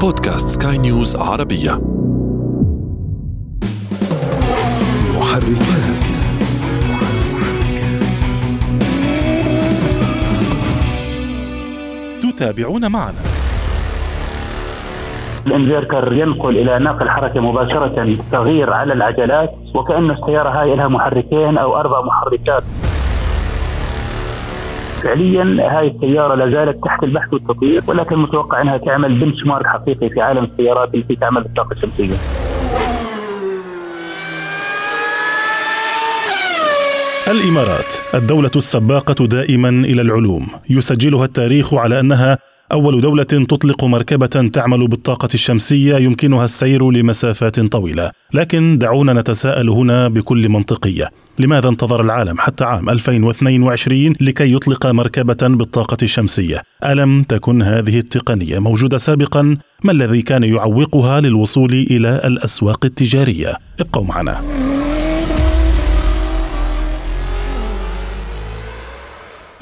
بودكاست سكاي نيوز عربية. محركات. تتابعون معنا. الانفيرتر ينقل إلى ناقل حركة مباشرة تغيير على العجلات وكأن السيارة هاي لها محركين أو أربع محركات. فعليا هاي السيارة لا زالت تحت البحث والتطوير ولكن متوقع إنها تعمل بنش مارك حقيقي في عالم السيارات التي تعمل بالطاقة الشمسية. الإمارات الدولة السباقة دائما إلى العلوم يسجلها التاريخ على أنها أول دولة تطلق مركبة تعمل بالطاقة الشمسية يمكنها السير لمسافات طويلة. لكن دعونا نتساءل هنا بكل منطقية. لماذا انتظر العالم حتى عام 2022 لكي يطلق مركبة بالطاقة الشمسية؟ ألم تكن هذه التقنية موجودة سابقا؟ ما الذي كان يعوقها للوصول إلى الأسواق التجارية؟ ابقوا معنا.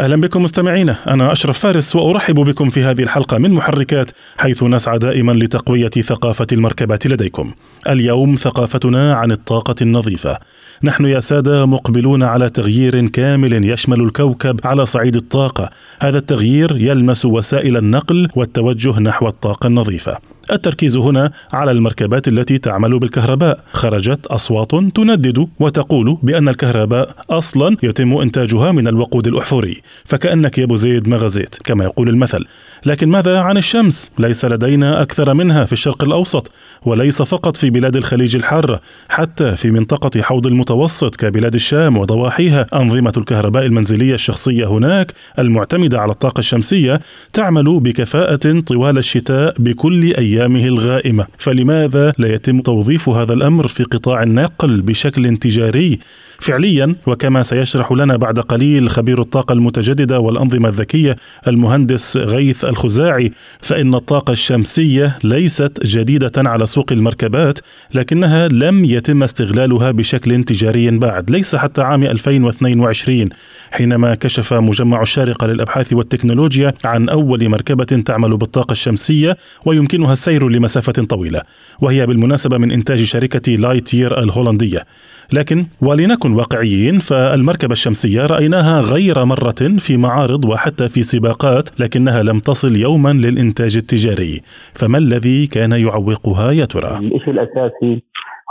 أهلا بكم مستمعينا أنا أشرف فارس وأرحب بكم في هذه الحلقة من محركات حيث نسعى دائما لتقوية ثقافة المركبات لديكم. اليوم ثقافتنا عن الطاقة النظيفة. نحن يا سادة مقبلون على تغيير كامل يشمل الكوكب على صعيد الطاقة. هذا التغيير يلمس وسائل النقل والتوجه نحو الطاقة النظيفة. التركيز هنا على المركبات التي تعمل بالكهرباء. خرجت أصوات تندد وتقول بأن الكهرباء أصلا يتم إنتاجها من الوقود الأحفوري فكأنك يا أبو زيد ما غزيت كما يقول المثل. لكن ماذا عن الشمس؟ ليس لدينا أكثر منها في الشرق الأوسط وليس فقط في بلاد الخليج الحاره حتى في منطقة حوض المتوسط كبلاد الشام وضواحيها. أنظمة الكهرباء المنزلية الشخصية هناك المعتمدة على الطاقة الشمسية تعمل بكفاءة طوال الشتاء بكل أيامه الغائمة. فلماذا لا يتم توظيف هذا الأمر في قطاع النقل بشكل تجاري؟ فعليا وكما سيشرح لنا بعد قليل خبير الطاقة المتجددة والأنظمة الذكية المهندس غيث الخزاعي فإن الطاقة الشمسية ليست جديدة على سوق المركبات لكنها لم يتم استغلالها بشكل تجاري بعد ليس حتى عام 2022 حينما كشف مجمع الشارقة للأبحاث والتكنولوجيا عن أول مركبة تعمل بالطاقة الشمسية ويمكنها السير لمسافة طويلة وهي بالمناسبة من إنتاج شركة لايتير الهولندية. لكن ولنكن واقعيين فالمركبة الشمسية رأيناها غير مرة في معارض وحتى في سباقات لكنها لم تصل يوما للإنتاج التجاري فما الذي كان يعوقها يا ترى؟ الشيء الأساسي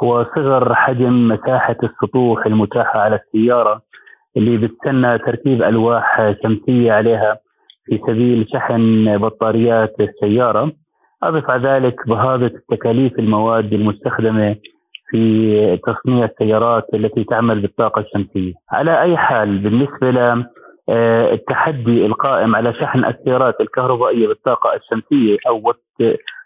هو صغر حجم مساحة السطوح المتاحة على السيارة اللي بتستنى تركيب ألواح شمسية عليها في سبيل شحن بطاريات السيارة أضف على ذلك بهذه تكاليف المواد المستخدمة في تصنيع السيارات التي تعمل بالطاقة الشمسية. على أي حال بالنسبة ل التحدي القائم على شحن السيارات الكهربائية بالطاقة الشمسية أو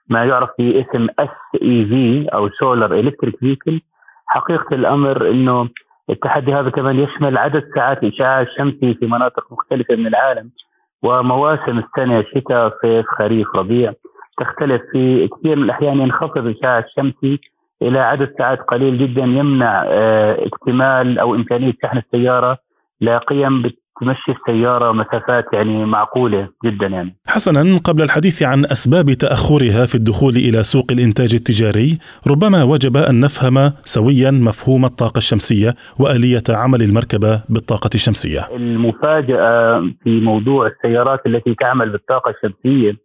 ما يعرف باسم SEV أو solar electric vehicle حقيقة الأمر أنه التحدي هذا كمان يشمل عدد ساعات الإشعاع الشمسي في مناطق مختلفة من العالم ومواسم السنة شتاء صيف خريف ربيع. تختلف في كثير من الأحيان ينخفض الإشعاع الشمسي إلى عدد ساعات قليل جدا يمنع اكتمال أو إمكانية شحن السيارة لقيم تمشي السيارة مسافات يعني معقولة جدا يعني. حسنا قبل الحديث عن أسباب تأخرها في الدخول إلى سوق الإنتاج التجاري، ربما وجب أن نفهم سويا مفهوم الطاقة الشمسية وآلية عمل المركبة بالطاقة الشمسية. المفاجأة في موضوع السيارات التي تعمل بالطاقة الشمسية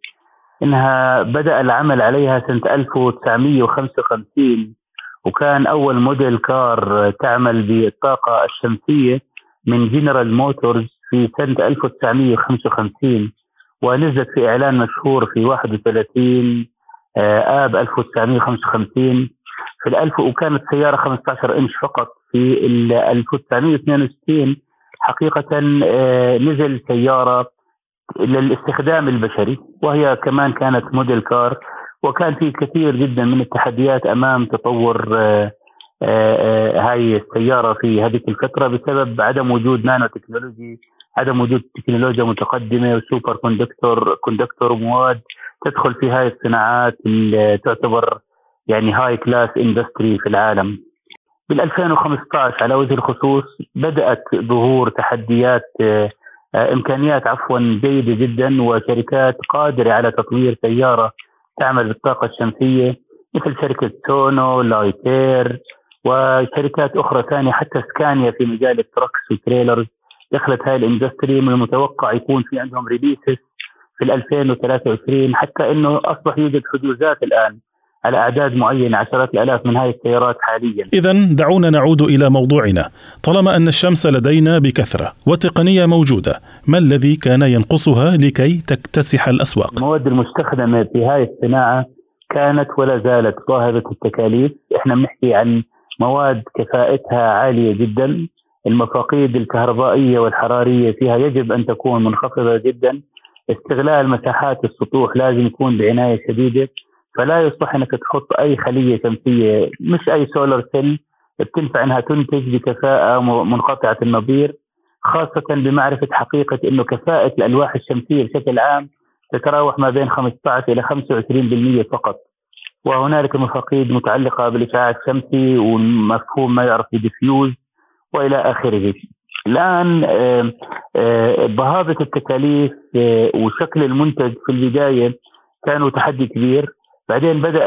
إنها بدأ العمل عليها سنة 1955 وكان أول model car تعمل بالطاقة الشمسية من جنرال موتورز في سنة 1955 ونزلت في إعلان مشهور في 31 آب 1955 في الألف وكانت سيارة 15 إنش فقط. في 1962 حقيقة نزل سيارة للاستخدام البشري وهي كمان كانت model car وكان في كثير جدا من التحديات أمام تطور هاي السيارة في هذه الفترة بسبب عدم وجود نانو تكنولوجي عدم وجود تكنولوجيا متقدمة و superconductor conductor ومواد تدخل في هاي الصناعات اللي تعتبر يعني high class industry في العالم. بال 2015 على وجه الخصوص بدأت ظهور تحديات إمكانيات عفوا جيدة جدا وشركات قادرة على تطوير سيارة تعمل بالطاقة الشمسية مثل شركة Sono Lightyear وشركات أخرى ثانية حتى Scania في مجال ال trucks وال trailers. دخلت هاي ال industry من المتوقع يكون في عندهم releases في 2023 حتى إنه أصبح يوجد حجوزات الآن. على أعداد معينة عشرات الآلاف من هذه السيارات حاليا. اذا دعونا نعود إلى موضوعنا، طالما أن الشمس لدينا بكثرة وتقنية موجودة، ما الذي كان ينقصها لكي تكتسح الأسواق؟ المواد المستخدمة في هذه الصناعة كانت ولا زالت باهظة التكاليف، إحنا بنحكي عن مواد كفاءتها عالية جدا، المفاقيد الكهربائية والحرارية فيها يجب أن تكون منخفضة جدا، استغلال مساحات السطوح لازم يكون بعناية شديدة، فلا يصلح إنك تحط أي خلية شمسية مش أي solar cell بتنفع إنها تنتج بكفاءة منقطعة النظير خاصة بمعرفة حقيقة إنه كفاءة الألواح الشمسية بشكل عام تتراوح ما بين 15 إلى 25% فقط وهنالك مفاقيد متعلقة بالاشعاع الشمسي ومفهوم ما يعرف بديفيوز وإلى آخره. الآن بهذه التكاليف آه، وشكل المنتج في البداية كانوا تحدي كبير بعدين بدأ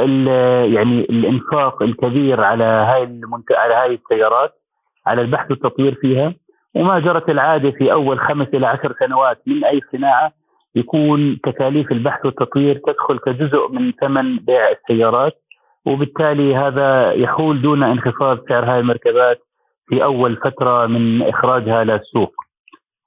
يعني الإنفاق الكبير على هاي المنت... على هاي السيارات على البحث والتطوير فيها. وما جرت العادة في أول خمس إلى عشر سنوات من أي صناعة يكون تكاليف البحث والتطوير تدخل كجزء من ثمن بيع السيارات. وبالتالي هذا يحول دون انخفاض سعر هاي المركبات في أول فترة من إخراجها للسوق.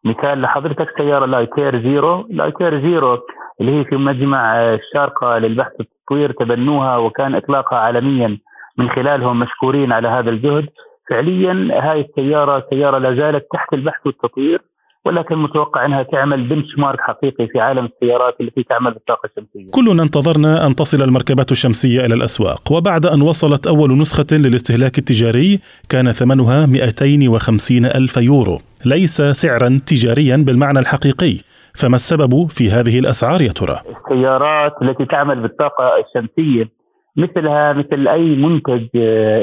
مثال لحضرتك سيارة Lightyear Zero، Lightyear Zero اللي هي في مجمع الشارقه للبحث والتطوير تبنوها وكان إطلاقها عالميا من خلالهم مشكورين على هذا الجهد فعليا هاي السيارة سيارة لا زالت تحت البحث والتطوير ولكن متوقع أنها تعمل بنش مارك حقيقي في عالم السيارات التي تعمل بالطاقة الشمسية. كلنا انتظرنا أن تصل المركبات الشمسية إلى الأسواق، وبعد أن وصلت أول نسخة للاستهلاك التجاري كان ثمنها 250 ألف يورو، ليس سعرا تجاريا بالمعنى الحقيقي، فما السبب في هذه الأسعار يا ترى؟ السيارات التي تعمل بالطاقة الشمسية مثلها مثل أي منتج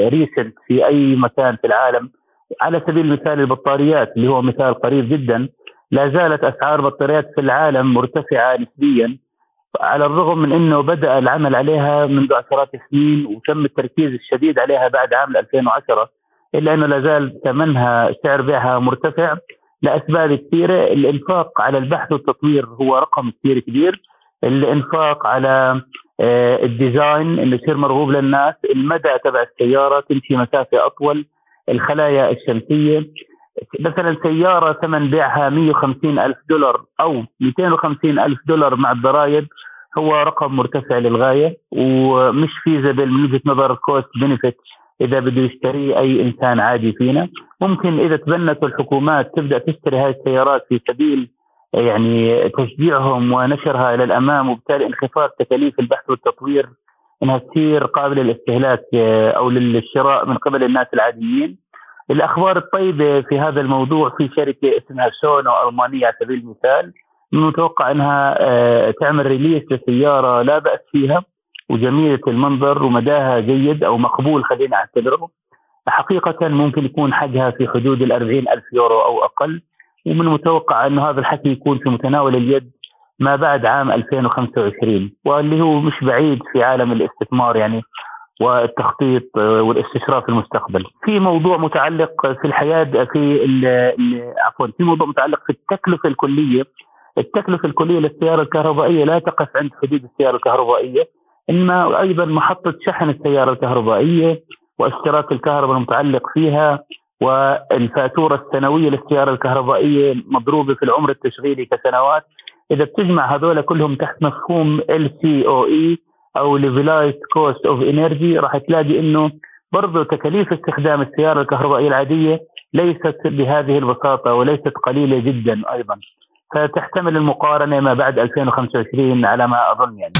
ريسنت آه، في أي مكان في العالم على سبيل المثال البطاريات اللي هو مثال قريب جدا لا زالت أسعار البطاريات في العالم مرتفعة نسبيا على الرغم من إنه بدأ العمل عليها منذ عشرات السنين وتم التركيز الشديد عليها بعد عام 2010 إلا إنه لا زال ثمنها سعر بيعها مرتفع لأسباب كثيره الإنفاق على البحث والتطوير هو رقم كثير كبير. الإنفاق على آه، ال design انه يصير مرغوب للناس المدى تبع السيارة تمشي مسافة أطول الخلايا الشمسية. مثلا سيارة ثمن بيعها 150 ألف دولار أو 250 ألف دولار مع الضرائب هو رقم مرتفع للغاية ومش feasible من وجهة نظر ال cost benefit إذا بده يشتريه أي إنسان عادي فينا ممكن إذا تبنت الحكومات تبدأ تشتري هذه السيارات في سبيل يعني تشجيعهم ونشرها إلى الأمام وبالتالي انخفاض تكاليف البحث والتطوير إنها تصير قابلة للاستهلاك آه، أو للشراء من قبل الناس العاديين. الأخبار الطيبة في هذا الموضوع في شركة اسمها Sono المانيه على سبيل المثال من المتوقع إنها آه، تعمل release لسيارة لا بأس فيها وجميلة المنظر ومداها جيد أو مقبول خلينا نعتبره حقيقة ممكن يكون حجها في حدود ال ألف يورو أو أقل ومن المتوقع أن هذا الحكي يكون في متناول اليد ما بعد عام 2025 واللي هو مش بعيد في عالم الاستثمار يعني والتخطيط والاستشراف في المستقبل. في موضوع متعلق في الحياة في عفوا في موضوع متعلق في التكلفة الكلية. التكلفة الكلية للسيارة الكهربائية لا تقف عند حدود السيارة الكهربائية انما أيضا محطة شحن السيارة الكهربائية واشتراك الكهرباء المتعلق فيها والفاتورة السنوية للسيارة الكهربائية مضروبة في العمر التشغيلي كسنوات. إذا بتجمع هذول كلهم تحت مفهوم إي أو levelized cost of energy راح تلاقي إنه برضه تكاليف استخدام السيارة الكهربائية العادية ليست بهذه البساطة وليست قليلة جدا أيضا. فتحتمل المقارنة ما بعد 2025 على ما أظن يعني.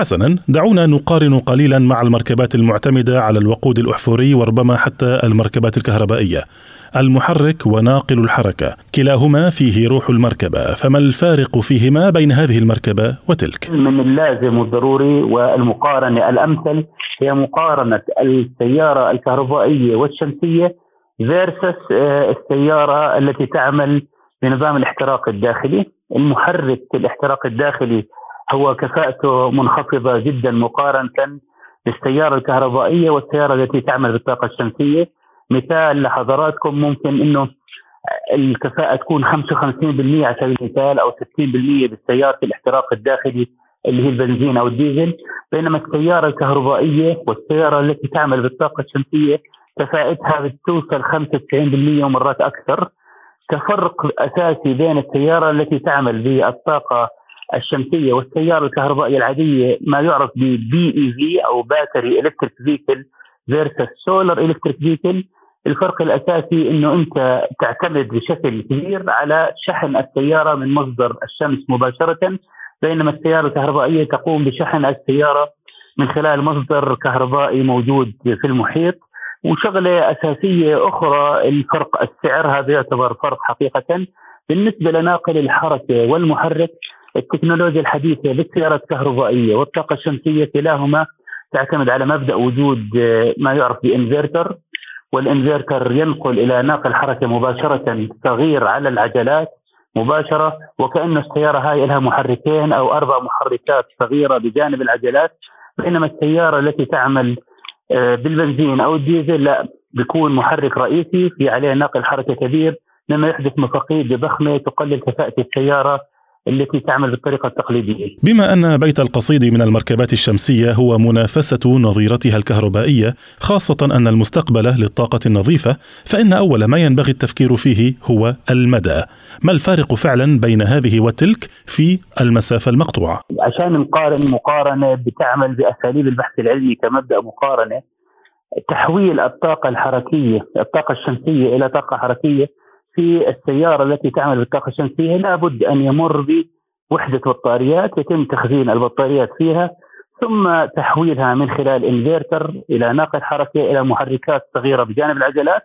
حسنا دعونا نقارن قليلا مع المركبات المعتمدة على الوقود الأحفوري وربما حتى المركبات الكهربائية. المحرك وناقل الحركة. كلاهما فيه روح المركبة. فما الفارق فيهما بين هذه المركبة وتلك؟ من اللازم والضروري والمقارنة الأمثل هي مقارنة السيارة الكهربائية والشمسية فيرسس آه، السيارة التي تعمل بنظام الاحتراق الداخلي. المحرك الاحتراق الداخلي هو كفاءته منخفضة جدا مقارنة بالسيارة الكهربائية والسيارة التي تعمل بالطاقة الشمسية. مثال لحضراتكم ممكن إنه الكفاءة تكون 55% على سبيل المثال أو 60% بالسيارة الاحتراق الداخلي اللي هي البنزين أو الديزل. بينما السيارة الكهربائية والسيارة التي تعمل بالطاقة الشمسية كفاءتها بتوصل 95% ومرات أكثر. كفرق أساسي بين السيارة التي تعمل بالطاقة الشمسية والسيارة الكهربائية العادية ما يعرف ب BEV أو battery electric vehicle versus solar electric vehicle الفرق الأساسي إنه أنت تعتمد بشكل كبير على شحن السيارة من مصدر الشمس مباشرة بينما السيارة الكهربائية تقوم بشحن السيارة من خلال مصدر كهربائي موجود في المحيط. وشغلة أساسية أخرى الفرق السعر هذا يعتبر فرق حقيقة. بالنسبة لناقل الحركة والمحرك التكنولوجيا الحديثة للسيارات الكهربائية والطاقة الشمسية كلاهما تعتمد على مبدأ وجود ما يعرف بإنفرتر والإنفرتر ينقل إلى ناقل حركة مباشرة صغير على العجلات مباشرة وكأن السيارة هاي لها محركين أو أربع محركات صغيرة بجانب العجلات بينما السيارة التي تعمل آه، بالبنزين أو الديزل لا بيكون محرك رئيسي في عليه نقل حركة كبير مما يحدث مفاقيد ضخمه تقلل كفاءة السيارة التي تعمل بالطريقة التقليدية. بما أن بيت القصيد من المركبات الشمسية هو منافسة نظيرتها الكهربائية خاصة أن المستقبل للطاقة النظيفة فإن أول ما ينبغي التفكير فيه هو المدى. ما الفارق فعلا بين هذه وتلك في المسافة المقطوعة؟ عشان نقارن مقارنة بتعمل بأساليب البحث العلمي كمبدأ مقارنة تحويل الطاقة الحركية الطاقة الشمسية إلى طاقة حركية في السيارة التي تعمل بالطاقة الشمسية لابد أن يمر بوحدة بطاريات يتم تخزين البطاريات فيها ثم تحويلها من خلال إنفرتر إلى ناقل حركة إلى محركات صغيرة بجانب العجلات.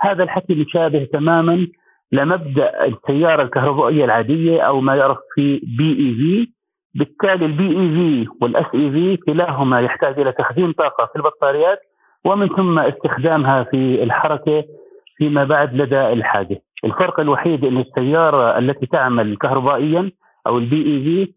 هذا الحكي مشابه تماما لمبدأ السيارة الكهربائية العادية أو ما يعرف في بي اي في بالتالي البي اي في والاس اي في كلاهما يحتاج إلى تخزين طاقة في البطاريات ومن ثم استخدامها في الحركة فيما بعد لدى الحاجة. الفرق الوحيد إن السيارة التي تعمل كهربائيا أو البي اي في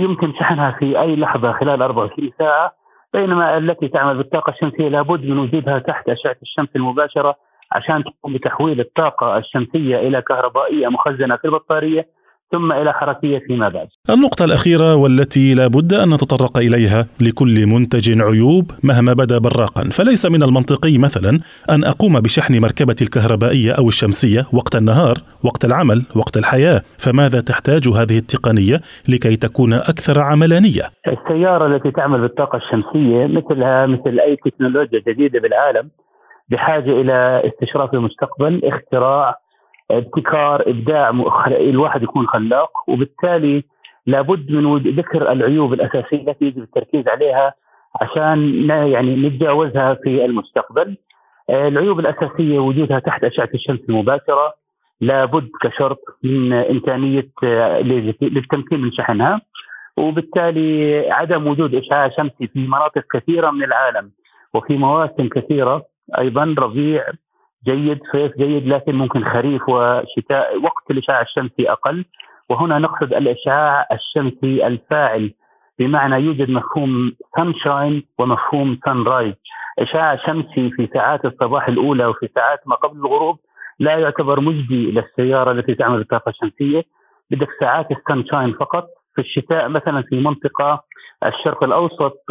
يمكن شحنها في أي لحظة خلال 24 ساعة بينما التي تعمل بالطاقة الشمسية لابد من وجودها تحت أشعة الشمس المباشرة عشان تقوم بتحويل الطاقة الشمسية إلى كهربائية مخزنة في البطارية ثم إلى حركية فيما بعد. النقطة الأخيرة والتي لا بد أن نتطرق إليها لكل منتج عيوب مهما بدا براقا، فليس من المنطقي مثلا أن أقوم بشحن مركبتي الكهربائية أو الشمسية وقت النهار، وقت العمل، وقت الحياة، فماذا تحتاج هذه التقنية لكي تكون أكثر عملانية؟ السيارة التي تعمل بالطاقة الشمسية مثلها مثل أي تكنولوجيا جديدة بالعالم بحاجة إلى استشراف المستقبل، اختراع ابتكار إبداع الواحد يكون خلاق وبالتالي لابد من ذكر العيوب الأساسية التي يجب التركيز عليها عشان يعني نتجاوزها في المستقبل. آه، العيوب الأساسية وجودها تحت أشعة الشمس المباشرة لابد كشرط من إمكانية آه، للتمكين من شحنها وبالتالي عدم وجود إشعاع شمسي في مناطق كثيرة من العالم وفي مواسم كثيرة أيضا ربيع جيد صيف جيد لكن ممكن خريف وشتاء وقت الاشعاع الشمسي أقل. وهنا نقصد الاشعاع الشمسي الفاعل بمعنى يوجد مفهوم sunshine ومفهوم sunrise اشعاع شمسي في ساعات الصباح الأولى وفي ساعات ما قبل الغروب لا يعتبر مجدي للسيارة التي تعمل بالطاقة الشمسية. بدك ساعات السانشاين فقط. في الشتاء مثلا في منطقة الشرق الأوسط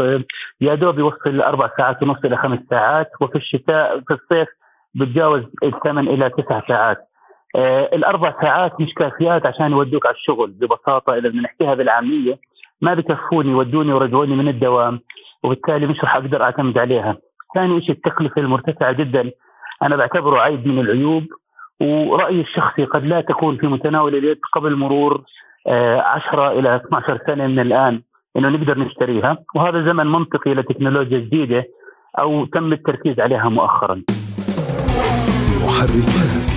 يا دوب يوصل أربع ساعات ونص إلى خمس ساعات. وفي الشتاء في الصيف بتجاوز الثمان إلى تسع ساعات آه الأربع ساعات مش كافيات عشان يودوك على الشغل ببساطة إذا بدنا نحكيها بالعامية ما بكفوني يودوني ورجعوني من الدوام وبالتالي مش رح أقدر أعتمد عليها. ثاني شيء التكلفة المرتفعة جدا أنا بعتبره عيب من العيوب ورأيي الشخصي قد لا تكون في متناول اليد قبل مرور آه 10 إلى 12 سنة من الآن إنه نقدر نشتريها وهذا زمن منطقي لتكنولوجيا جديدة أو تم التركيز عليها مؤخرا. محركات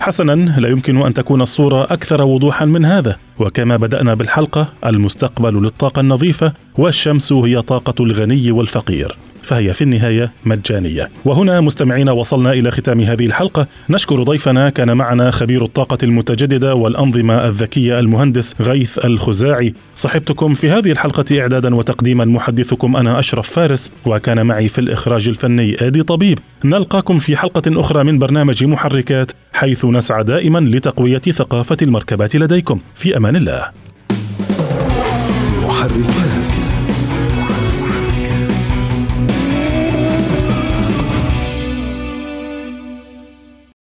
حسنا لا يمكن أن تكون الصورة أكثر وضوحا من هذا. وكما بدأنا بالحلقة المستقبل للطاقة النظيفة والشمس هي طاقة الغني والفقير. فهي في النهاية مجانية. وهنا مستمعينا وصلنا إلى ختام هذه الحلقة. نشكر ضيفنا كان معنا خبير الطاقة المتجددة والأنظمة الذكية المهندس غيث الخزاعي. صحبتكم في هذه الحلقة إعدادا وتقديما محدثكم أنا أشرف فارس وكان معي في الإخراج الفني آدي طبيب. نلقاكم في حلقة أخرى من برنامج محركات حيث نسعى دائما لتقوية ثقافة المركبات لديكم. في أمان الله. محركات.